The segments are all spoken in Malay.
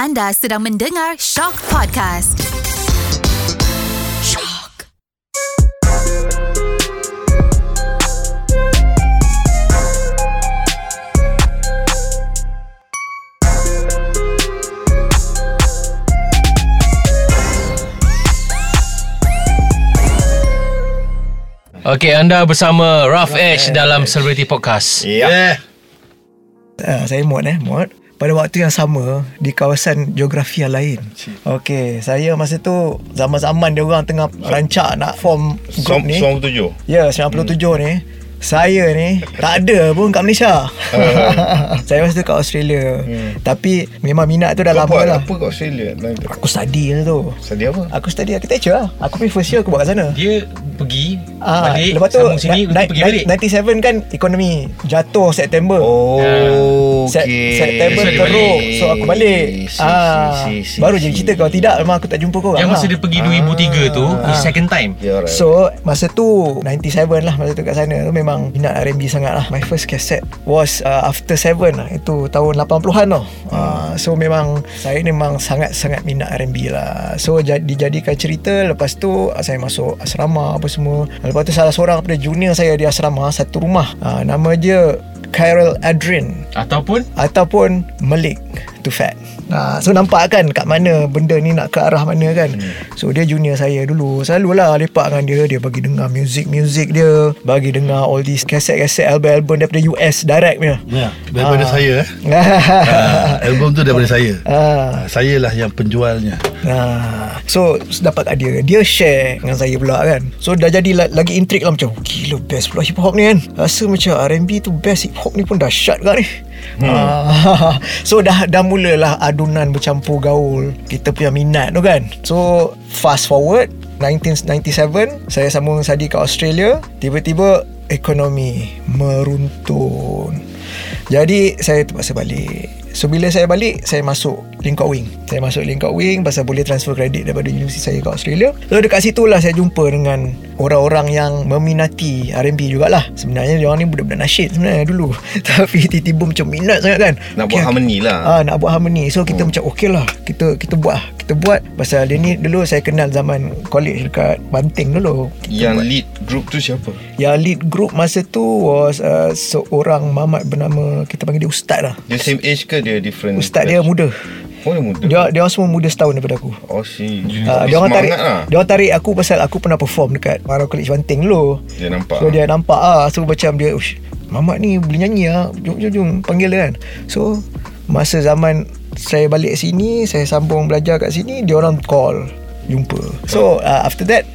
Anda sedang mendengar Shock Podcast. Shock. Okey, anda bersama Rough Edge dalam Celebrity Podcast. Ya. Uh, saya Mod eh Mod pada waktu yang sama di kawasan geografi yang lain. Okey, saya masa tu zaman-zaman dia orang tengah rancak nak form group Som, ni. som tujuh. Ya, 97 ni. Saya ni tak ada pun kat Malaysia. saya masa tu kat Australia. Tapi memang minat tu dah Kau lama buat lah. apa kat Australia? Aku study masa tu. Study apa? Aku study architecture lah. Aku pergi first year aku buat kat sana. Dia pergi Ah, balik, lepas tu sambung sini, na- pergi na- balik. 97 kan ekonomi jatuh September. Oh, Se- okey. September So, teruk balik. So aku balik Si, ah, si, si, Baru si. jadi cerita Kalau tidak memang aku tak jumpa kau Yang masa dia pergi 2003 tu, his second time. Ya, right. So masa tu 97 lah Masa tu kat sana tu Memang minat R&B sangat lah. My first cassette Was uh, After Seven lah. Itu tahun 80-an tau. Uh, So memang Saya memang sangat-sangat minat R&B lah. So jadi, dijadikan cerita. Lepas tu uh, Saya masuk asrama Apa semua. Lepas tu salah seorang Daripada junior saya di asrama Satu rumah. Uh, Nama dia Kyril Adrin. Ataupun? Ataupun Malik to Ha, so nampak kan kat mana benda ni nak ke arah mana kan. So dia junior saya dulu. Selalulah lepak dengan dia, dia bagi dengar music-music dia, bagi dengar all these cassette-cassette album-album daripada US direct punya. Ya, daripada Ah. saya eh. Ah, album tu daripada saya. Ah, saya lah yang penjualnya. Ha. So dapat kat dia Dia share dengan saya pula kan So dah jadi la- lagi intrik lah Macam gila best pula hip hop ni kan Rasa macam R&B tu best Hip hop ni pun dahsyat kan ni hmm. ha. So dah dah mulalah adunan bercampur gaul Kita punya minat tu kan So fast forward 1997 Saya sambung study kat Australia Tiba-tiba ekonomi meruntun jadi saya terpaksa balik So bila saya balik Saya masuk Lingkot Wing Saya masuk Lingkot Wing Pasal boleh transfer kredit Daripada universiti saya kat Australia So dekat situ lah Saya jumpa dengan Orang-orang yang Meminati R&B jugalah Sebenarnya dia orang ni Budak-budak nasyid Sebenarnya dulu Tapi tiba-tiba macam minat sangat kan Nak buat harmony lah. Ah, nak buat harmony. So kita macam okey lah. Kita kita buat lah. Kita buat pasal dia ni dulu saya kenal zaman college dekat Banting dulu. Kita Yang buat. lead group tu siapa? Yang lead group masa tu was uh, seorang mamat bernama kita panggil dia ustaz lah. Dia same age ke dia different? Ustaz dia muda. Oh, dia muda. Dia dia orang semua muda setahun daripada aku. Oh, si. Uh, dia orang tarik lah. dia orang tarik aku pasal aku pernah perform dekat Mara College Banting dulu. Dia nampak. So dia nampak ah so macam dia ush Mamat ni boleh nyanyi ah. Jom jom jom panggil dia kan. So masa zaman saya balik sini, saya sambung belajar kat sini, dia orang call jumpa. So uh, after that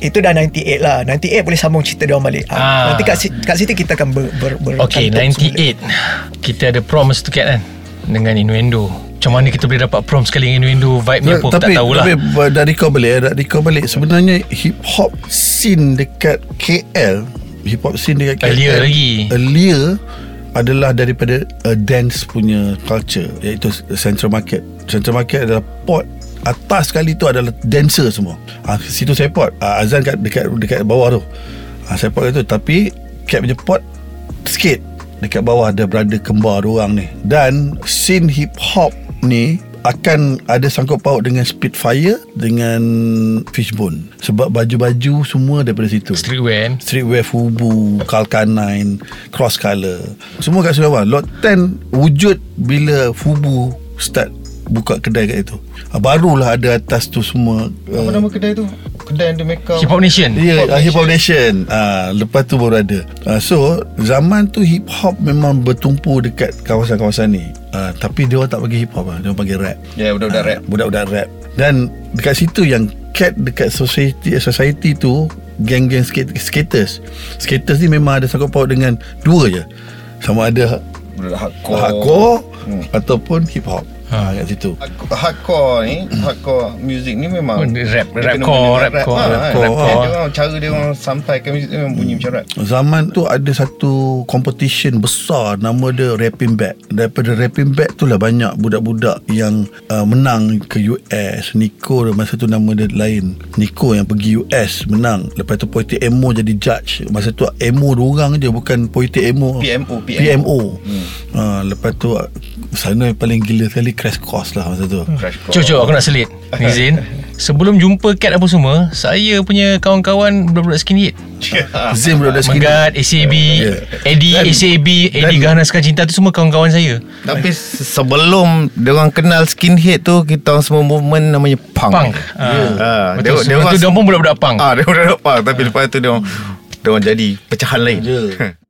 itu dah 98 lah 98 boleh sambung cerita dia orang balik ah. Ah. Nanti kat, kat situ kita akan ber, ber, ber Okay, kantong 98 Kita ada prom masa tu Kat kan Dengan Innuendo Macam mana kita boleh dapat prom sekali dengan Innuendo Vibe ni apa aku tak tahulah tapi dah recall balik, eh, dah recall balik. Sebenarnya hip hop scene dekat KL, hip hop scene dekat KL Earlier lagi. Earlier adalah daripada uh, dance punya culture iaitu Central Market. Central Market adalah port atas sekali tu adalah dancer semua. Ha, situ saya port. Ha, Azan kat dekat dekat bawah tu. Ha, saya port kat tu tapi Cap punya port sikit dekat bawah ada brother kembar orang ni. Dan scene hip hop ni akan ada sangkut paut dengan Spitfire dengan Fishbone sebab baju-baju semua daripada situ Streetwear kan Streetwear Fubu Kalkanine Cross Color Semua kat Sulawesi Lot 10 Wujud bila Fubu Start Buka kedai kat itu Ah, Barulah ada atas tu semua Apa uh, nama kedai tu? Kedai yang dia make up. Hip Hop Nation Ya, yeah, Hip Hop Nation. Ah, lepas tu baru ada. Ah, so, zaman tu hip hop memang bertumpu dekat kawasan-kawasan ni. Ah, tapi dia orang tak bagi hip hop ah. Dia orang panggil rap. Ya, budak-budak rap. Budak-budak rap. Dan dekat situ yang cat dekat society society tu geng-geng skate, skaters. Skaters ni memang ada sangkut paut dengan dua je. Sama ada hardcore. hardcore Hmm. ataupun hip hop. Ha, kat situ. Hardcore ni Hardcore music ni memang Oh, rap, dia rapcore, rap, rapcore, kan. rapcore. Rapcore. Dia orang, cara dia orang sampaikan music tu memang bunyi macam rap Zaman tu ada satu competition besar nama dia Rapping Back. Daripada Rapping Back tu lah banyak budak-budak yang uh, menang ke US. Nico masa tu nama dia lain. Nico yang pergi US menang. Lepas tu Poetic Emo jadi judge. Masa tu Emo dua orang je bukan Poetic Emo. PMO, PMO. PMO. Hmm. Uh, lepas tu Sana yang paling gila sekali Crash Course lah masa tu. Crash course. Cuk, cuk, aku nak selit. Nizin Sebelum jumpa Cat apa semua Saya punya kawan-kawan Budak-budak skinhead Zim budak skinny Megat, ACAB Ya. Eddie, Dan- ACAB Eddie Gahana Sekan Cinta tu semua kawan-kawan saya. Tapi sebelum dia orang kenal skinhead tu kita orang semua movement namanya punk. Punk. Ah, Ah, dia, Betul dia tu dia pun budak-budak punk. Ah dia orang punk. Tapi lepas tu dia orang dia orang jadi pecahan lain. Ya.